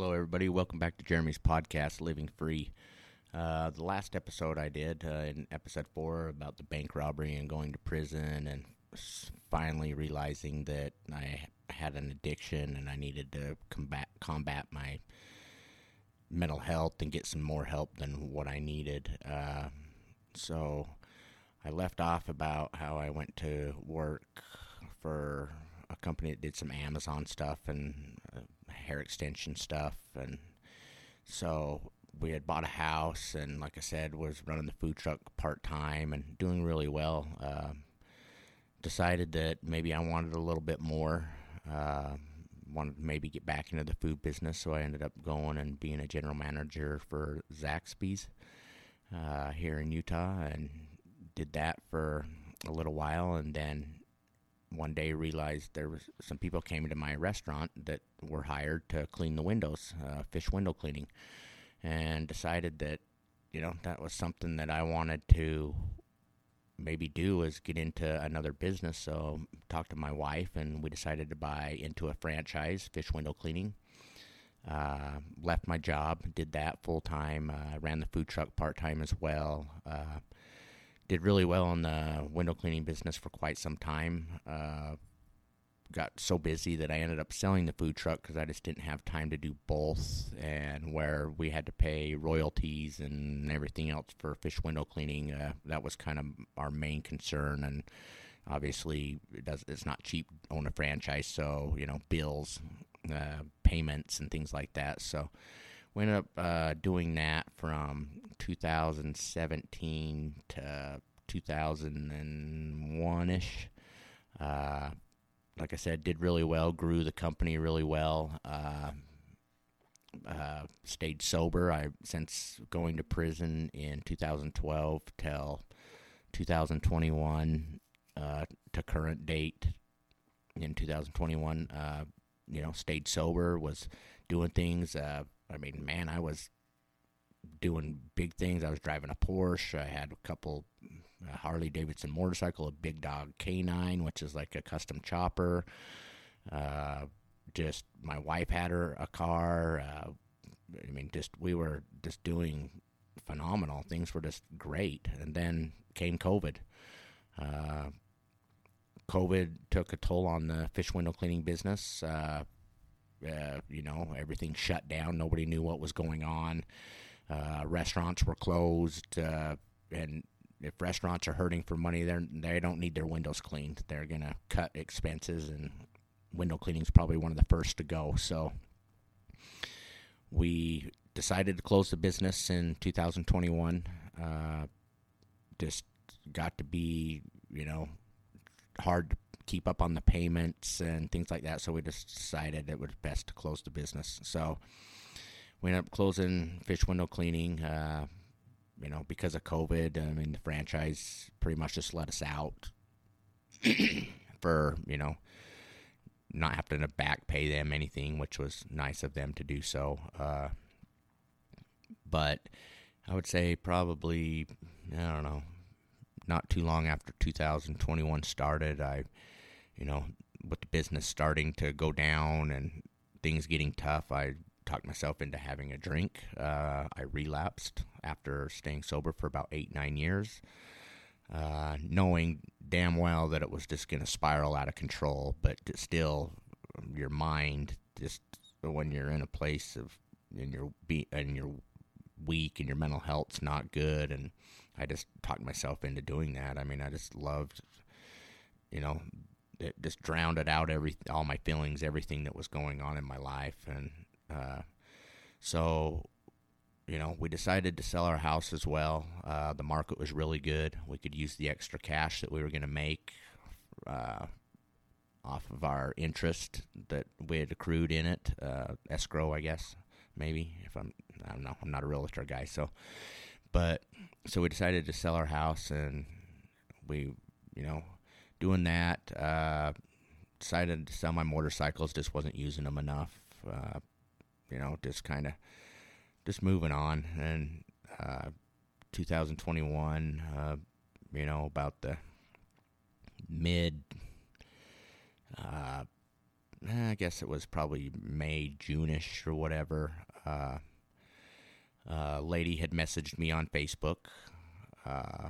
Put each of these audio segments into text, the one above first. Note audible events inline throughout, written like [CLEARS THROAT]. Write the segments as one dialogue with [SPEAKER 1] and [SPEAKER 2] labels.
[SPEAKER 1] Hello, everybody. Welcome back to Jeremy's podcast, Living Free. Uh, the last episode I did uh, in episode four about the bank robbery and going to prison, and finally realizing that I had an addiction and I needed to combat combat my mental health and get some more help than what I needed. Uh, so I left off about how I went to work for a company that did some Amazon stuff and uh, hair extension stuff, and so we had bought a house, and like I said, was running the food truck part time and doing really well. Uh, decided that maybe I wanted a little bit more. Uh, wanted to maybe get back into the food business, so I ended up going and being a general manager for Zaxby's uh, here in Utah, and did that for a little while, and then one day realized there was some people came into my restaurant that were hired to clean the windows, uh, fish window cleaning, and decided that you know that was something that I wanted to maybe do is get into another business. So talked to my wife, and we decided to buy into a franchise, fish window cleaning. Uh, left my job, did that full time. Uh, ran the food truck part time as well. Uh, did really well in the window cleaning business for quite some time. Uh, got so busy that I ended up selling the food truck because I just didn't have time to do both, and where we had to pay royalties and everything else for fish window cleaning. Uh, that was kind of our main concern, and obviously it does it's not cheap to own a franchise, so you know bills, uh, payments, and things like that. So we ended up uh, doing that from 2017 to 2001 ish. Like I said, did really well, grew the company really well. Uh, uh, stayed sober. I since going to prison in 2012 till 2021 uh, to current date in 2021. Uh, you know, stayed sober, was doing things. Uh, I mean, man, I was doing big things. I was driving a Porsche. I had a couple a Harley Davidson motorcycle, a Big Dog K9, which is like a custom chopper. Uh, just my wife had her a car. Uh, I mean, just we were just doing phenomenal. Things were just great, and then came COVID. Uh, COVID took a toll on the fish window cleaning business. Uh, uh, you know, everything shut down. Nobody knew what was going on. Uh, restaurants were closed, uh, and if restaurants are hurting for money, they they don't need their windows cleaned. They're gonna cut expenses, and window cleaning is probably one of the first to go. So we decided to close the business in 2021. Uh, just got to be, you know, hard to keep up on the payments and things like that. So we just decided it was best to close the business. So we ended up closing fish window cleaning. Uh, you know, because of COVID, I mean, the franchise pretty much just let us out [COUGHS] for, you know, not having to back pay them anything, which was nice of them to do so. Uh, but I would say probably, I don't know, not too long after 2021 started, I, you know, with the business starting to go down and things getting tough, I talked myself into having a drink. Uh, I relapsed after staying sober for about eight, nine years, uh, knowing damn well that it was just going to spiral out of control. But still, your mind just when you're in a place of and you're be and you're weak and your mental health's not good, and I just talked myself into doing that. I mean, I just loved, you know, it just drowned it out every all my feelings, everything that was going on in my life, and uh, so you know, we decided to sell our house as well. Uh, the market was really good. We could use the extra cash that we were going to make uh, off of our interest that we had accrued in it, uh, escrow, I guess, maybe. If I'm, I don't know, I'm not a realtor guy, so. But so we decided to sell our house, and we, you know, doing that. Uh, decided to sell my motorcycles. Just wasn't using them enough. Uh, you know, just kind of just moving on. And uh, 2021, uh, you know, about the mid, uh, eh, I guess it was probably May, June-ish or whatever. Uh, a lady had messaged me on Facebook, uh,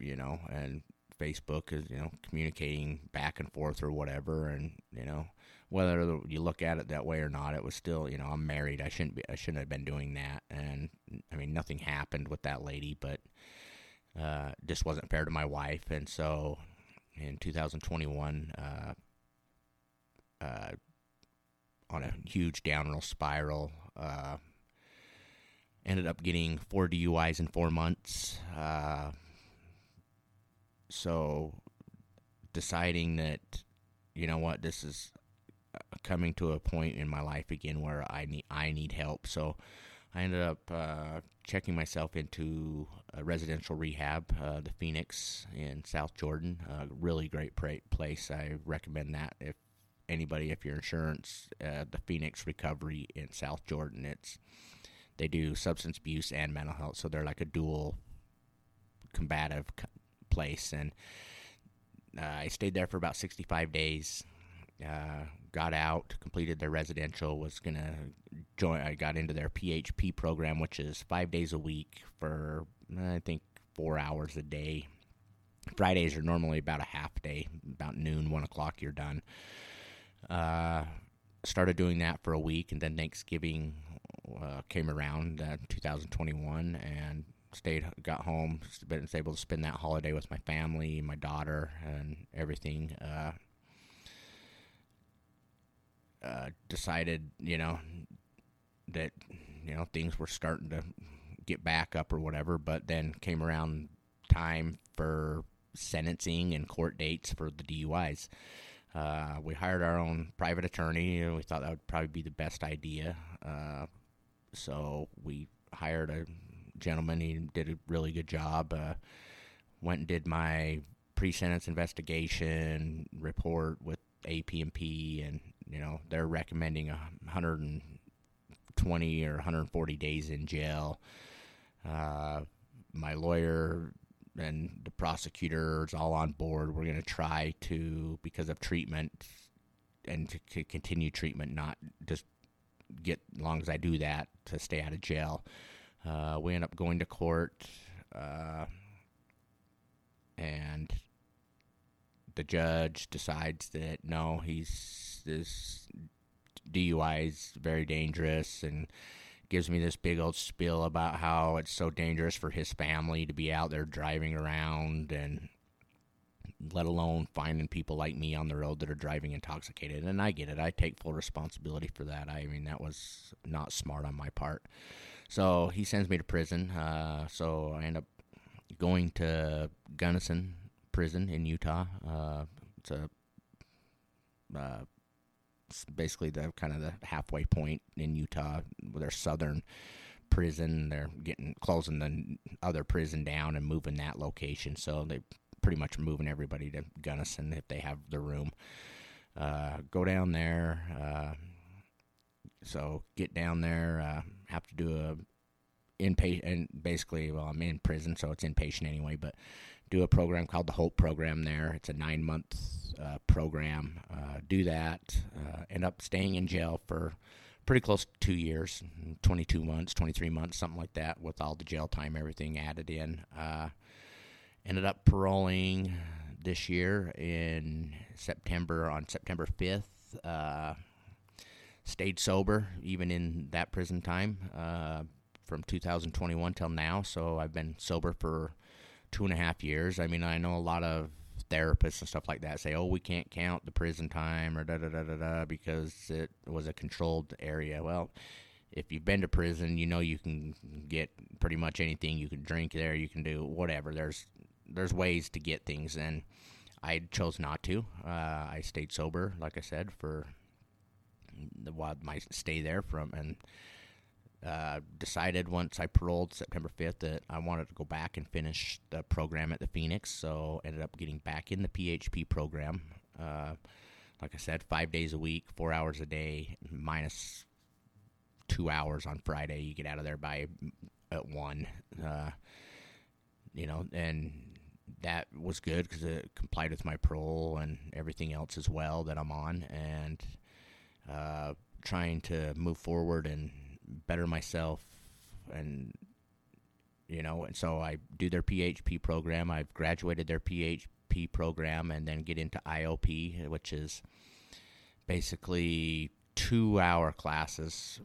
[SPEAKER 1] you know, and Facebook is, you know, communicating back and forth or whatever. And, you know, whether you look at it that way or not, it was still, you know, I'm married. I shouldn't be, I shouldn't have been doing that. And I mean, nothing happened with that lady, but, uh, just wasn't fair to my wife. And so in 2021, uh, uh, on a huge downward spiral, uh, ended up getting four DUIs in four months. Uh, so deciding that, you know what, this is coming to a point in my life again where I need I need help. So I ended up uh, checking myself into a residential rehab, uh, the Phoenix in South Jordan. A really great pra- place. I recommend that if anybody, if your insurance, uh, the Phoenix Recovery in South Jordan. It's they do substance abuse and mental health, so they're like a dual combative place. And uh, I stayed there for about 65 days. Uh, got out, completed their residential, was gonna join. I got into their PHP program, which is five days a week for I think four hours a day. Fridays are normally about a half day, about noon, one o'clock, you're done. Uh, started doing that for a week, and then Thanksgiving uh, came around, uh, 2021, and stayed, got home, was able to spend that holiday with my family, my daughter, and everything. Uh, uh, decided, you know, that you know things were starting to get back up or whatever, but then came around time for sentencing and court dates for the DUIs. Uh, we hired our own private attorney, and we thought that would probably be the best idea. Uh, so we hired a gentleman. He did a really good job. Uh, went and did my pre-sentence investigation report with AP&P, and you know they're recommending 120 or 140 days in jail. Uh, my lawyer and the prosecutors all on board. We're going to try to, because of treatment and to, to, continue treatment, not just get, as long as I do that, to stay out of jail. Uh, we end up going to court, uh, and the judge decides that no, he's this DUI is very dangerous and gives me this big old spiel about how it's so dangerous for his family to be out there driving around and let alone finding people like me on the road that are driving intoxicated. And I get it. I take full responsibility for that. I mean, that was not smart on my part. So he sends me to prison. Uh, so I end up going to Gunnison Prison in Utah. Uh, it's a uh, basically the kind of the halfway point in Utah their southern prison. They're getting closing the other prison down and moving that location, so they pretty much moving everybody to Gunnison if they have the room. Uh, go down there. Uh, so get down there. Uh, have to do a inpatient, and basically, well, I'm in prison, so it's inpatient anyway. But do a program called the Hope Program there. It's a nine month uh, program. Uh, do that. Uh, end up staying in jail for pretty close to two years 22 months, 23 months, something like that, with all the jail time, everything added in. Uh, ended up paroling this year in September, on September 5th. Uh, stayed sober even in that prison time uh, from 2021 till now. So I've been sober for two and a half years. I mean, I know a lot of therapists and stuff like that say, "Oh, we can't count the prison time or da da da da da because it was a controlled area." Well, if you've been to prison, you know you can get pretty much anything. You can drink there, you can do whatever. There's there's ways to get things, and I chose not to. Uh, I stayed sober, like I said, for the while my stay there from and uh, decided once I paroled September 5th that I wanted to go back and finish the program at the Phoenix. So ended up getting back in the PHP program. Uh, like I said, five days a week, four hours a day, minus two hours on Friday. You get out of there by at one. Uh, you know, and that was good because it complied with my parole and everything else as well that I'm on, and uh, trying to move forward and better myself, and you know, and so I do their PHP program. I've graduated their PHP program, and then get into IOP, which is basically two-hour classes,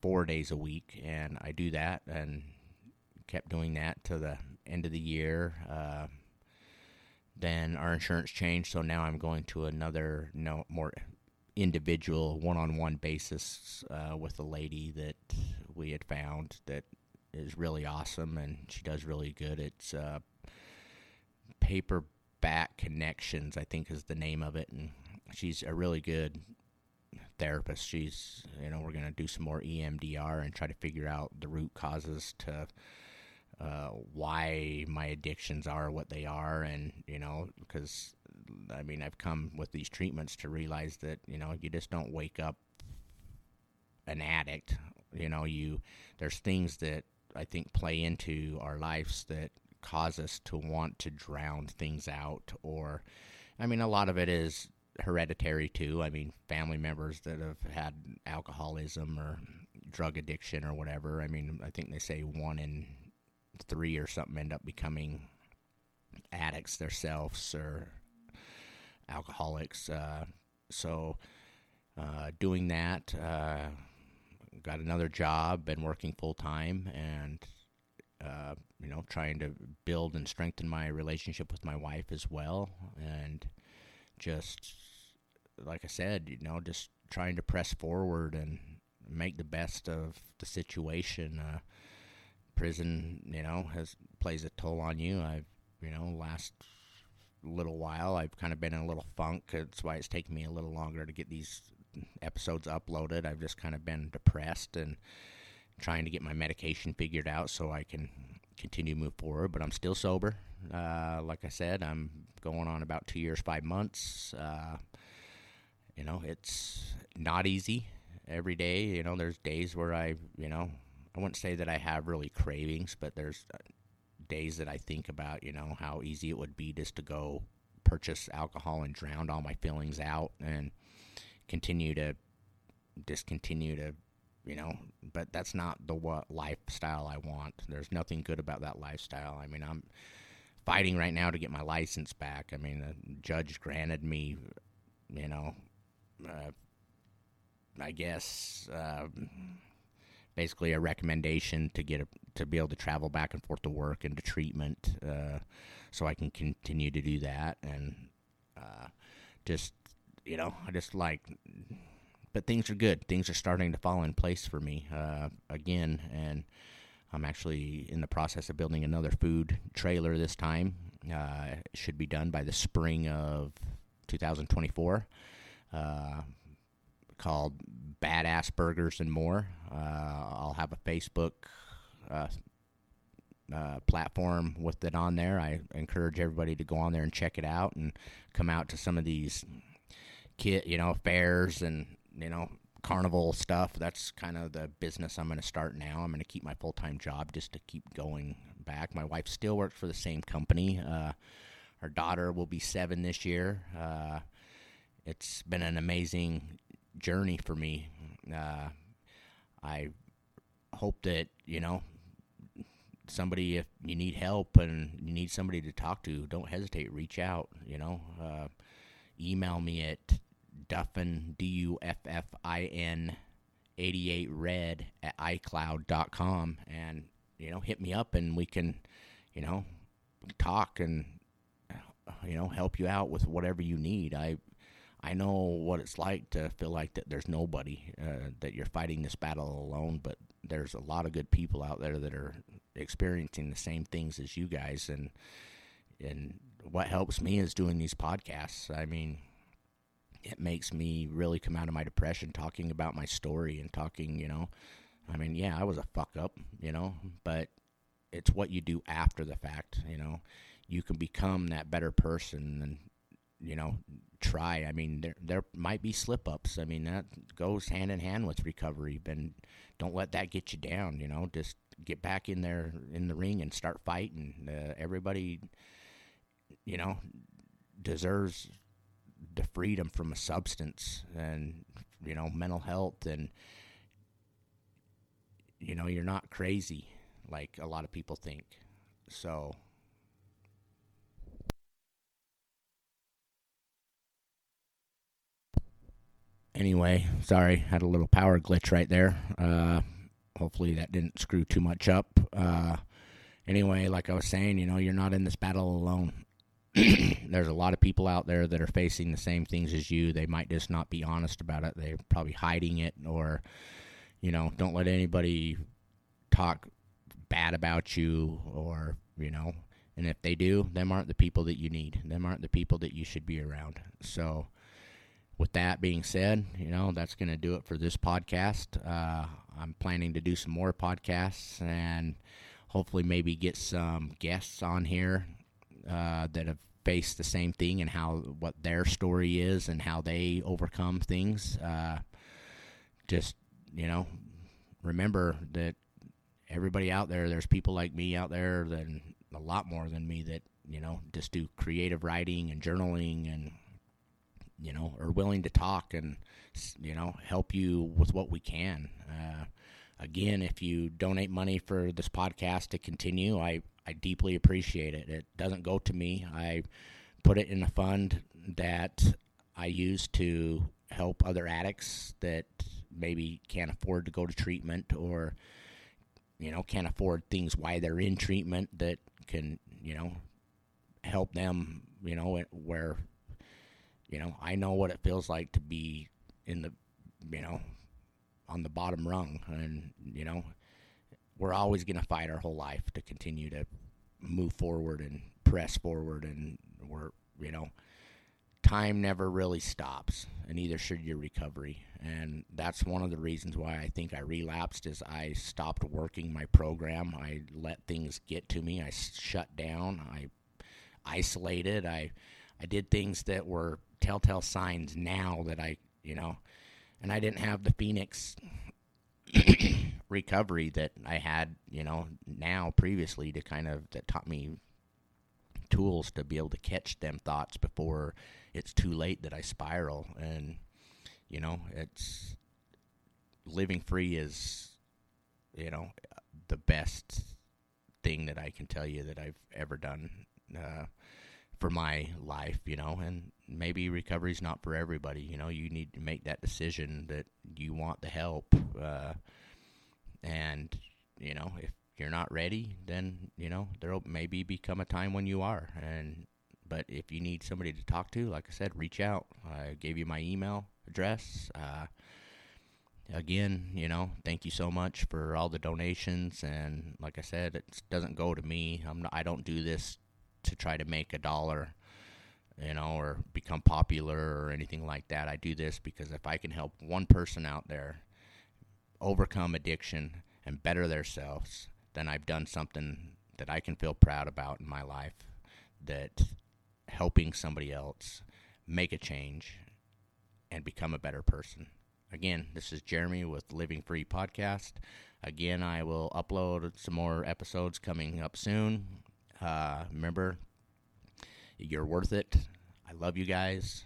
[SPEAKER 1] four days a week, and I do that and kept doing that to the end of the year. Uh, then our insurance changed, so now I'm going to another no more individual one-on-one basis uh, with a lady that we had found that is really awesome and she does really good. It's uh, Paperback Connections, I think, is the name of it, and she's a really good therapist. She's, you know, we're going to do some more EMDR and try to figure out the root causes to uh, why my addictions are what they are, and you know, because I mean, I've come with these treatments to realize that you know you just don't wake up an addict. You know, you there's things that I think play into our lives that cause us to want to drown things out, or I mean, a lot of it is hereditary too. I mean, family members that have had alcoholism or drug addiction or whatever. I mean, I think they say one in three or something end up becoming addicts themselves or alcoholics. Uh, so, uh, doing that, uh, got another job, been working full time, and you know, trying to build and strengthen my relationship with my wife as well, and just like I said, you know, just trying to press forward and make the best of the situation. Uh, prison, you know, has plays a toll on you. I've, you know, last little while I've kind of been in a little funk. That's why it's taken me a little longer to get these episodes uploaded. I've just kind of been depressed and trying to get my medication figured out so I can continue to move forward. But I'm still sober. Uh, like I said, I'm going on about two years, five months. Uh, you know, it's not easy every day. You know, there's days where I, you know, I wouldn't say that I have really cravings, but there's uh, days that I think about, you know, how easy it would be just to go purchase alcohol and drown all my feelings out and continue to discontinue to, you know, but that's not the what lifestyle I want. There's nothing good about that lifestyle. I mean, I'm fighting right now to get my license back. I mean, the judge granted me, you know, uh, I guess. Uh, basically a recommendation to get a, to be able to travel back and forth to work and to treatment, uh, so I can continue to do that and uh, just you know I just like. But things are good. Things are starting to fall in place for me uh, again, and I'm actually in the process of building another food trailer this time. Uh, should be done by the spring of 2024 uh, called Badass Burgers and More. Uh, I'll have a Facebook uh, uh, platform with it on there. I encourage everybody to go on there and check it out and come out to some of these kit, you know, fairs and you know carnival stuff. That's kind of the business I'm going to start now. I'm going to keep my full time job just to keep going back. My wife still works for the same company. Uh, our daughter will be seven this year. Uh, it's been an amazing journey for me. Uh, I hope that you know somebody if you need help and you need somebody to talk to, don't hesitate. Reach out. You know, uh, email me at duffin d u f f i n 88 red at icloud.com and you know hit me up and we can you know talk and you know help you out with whatever you need i I know what it's like to feel like that there's nobody uh, that you're fighting this battle alone, but there's a lot of good people out there that are experiencing the same things as you guys, and and what helps me is doing these podcasts. I mean, it makes me really come out of my depression talking about my story and talking, you know. I mean, yeah, I was a fuck up, you know, but it's what you do after the fact, you know. You can become that better person and you know try. I mean, there there might be slip ups. I mean, that goes hand in hand with recovery. But don't let that get you down. You know, just get back in there in the ring and start fighting. Uh, everybody, you know, deserves the freedom from a substance and you know mental health and you know you're not crazy like a lot of people think so anyway sorry had a little power glitch right there uh, hopefully that didn't screw too much up uh, anyway like i was saying you know you're not in this battle alone [CLEARS THROAT] there's a lot of people out there that are facing the same things as you. They might just not be honest about it. They're probably hiding it, or you know, don't let anybody talk bad about you, or you know. And if they do, them aren't the people that you need. Them aren't the people that you should be around. So, with that being said, you know, that's going to do it for this podcast. Uh, I'm planning to do some more podcasts and hopefully maybe get some guests on here uh, that have faced the same thing and how what their story is and how they overcome things. Uh, just you know, remember that everybody out there, there's people like me out there that a lot more than me that you know just do creative writing and journaling and you know are willing to talk and you know help you with what we can. Uh, again, if you donate money for this podcast to continue, I I deeply appreciate it. It doesn't go to me. I put it in a fund that I use to help other addicts that maybe can't afford to go to treatment or you know can't afford things while they're in treatment that can you know help them you know where you know I know what it feels like to be in the you know on the bottom rung. And you know we're always going to fight our whole life to continue to move forward and press forward. And we're you know time never really stops and neither should your recovery. And that's one of the reasons why i think i relapsed is i stopped working my program. I let things get to me. I shut down. I isolated. I i did things that were telltale signs now that i you know and i didn't have the phoenix [COUGHS] recovery that I had, you know, now previously to kind of that taught me tools to be able to catch them thoughts before it's too late that I spiral. And you know, it's living free is you know the best thing that I can tell you that I've ever done. Uh, for my life, you know, and maybe recovery's not for everybody. You know, you need to make that decision that you want the help. Uh, and, you know, if you're not ready, then, you know, there'll maybe become a time when you are. And, but if you need somebody to talk to, like I said, reach out. I gave you my email address. Uh, again, you know, thank you so much for all the donations. And like I said, it doesn't go to me. I'm not, I don't do this to try to make a dollar, you know, or become popular or anything like that. I do this because if I can help one person out there overcome addiction and better themselves, then I've done something that I can feel proud about in my life. That helping somebody else make a change and become a better person. Again, this is Jeremy with Living Free Podcast. Again, I will upload some more episodes coming up soon. Uh, remember, you're worth it. I love you guys.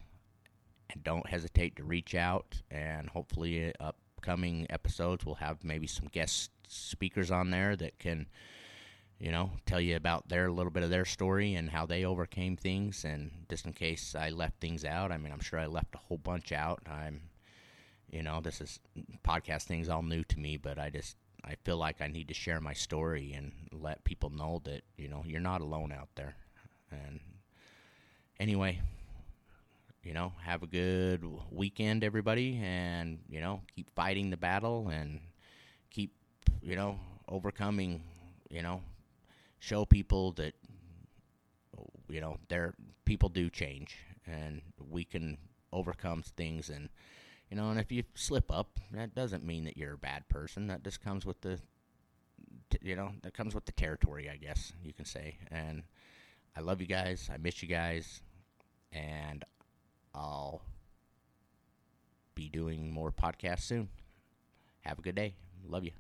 [SPEAKER 1] And don't hesitate to reach out. And hopefully, upcoming episodes, we'll have maybe some guest speakers on there that can, you know, tell you about their little bit of their story and how they overcame things. And just in case I left things out, I mean, I'm sure I left a whole bunch out. I'm, you know, this is podcast things all new to me, but I just I feel like I need to share my story and let people know that you know you're not alone out there. And anyway, you know, have a good weekend, everybody, and you know, keep fighting the battle and keep, you know, overcoming. You know, show people that, you know, there people do change, and we can overcome things. And you know, and if you slip up, that doesn't mean that you're a bad person. That just comes with the, you know, that comes with the territory, I guess you can say. And I love you guys. I miss you guys. And I'll be doing more podcasts soon. Have a good day. Love you.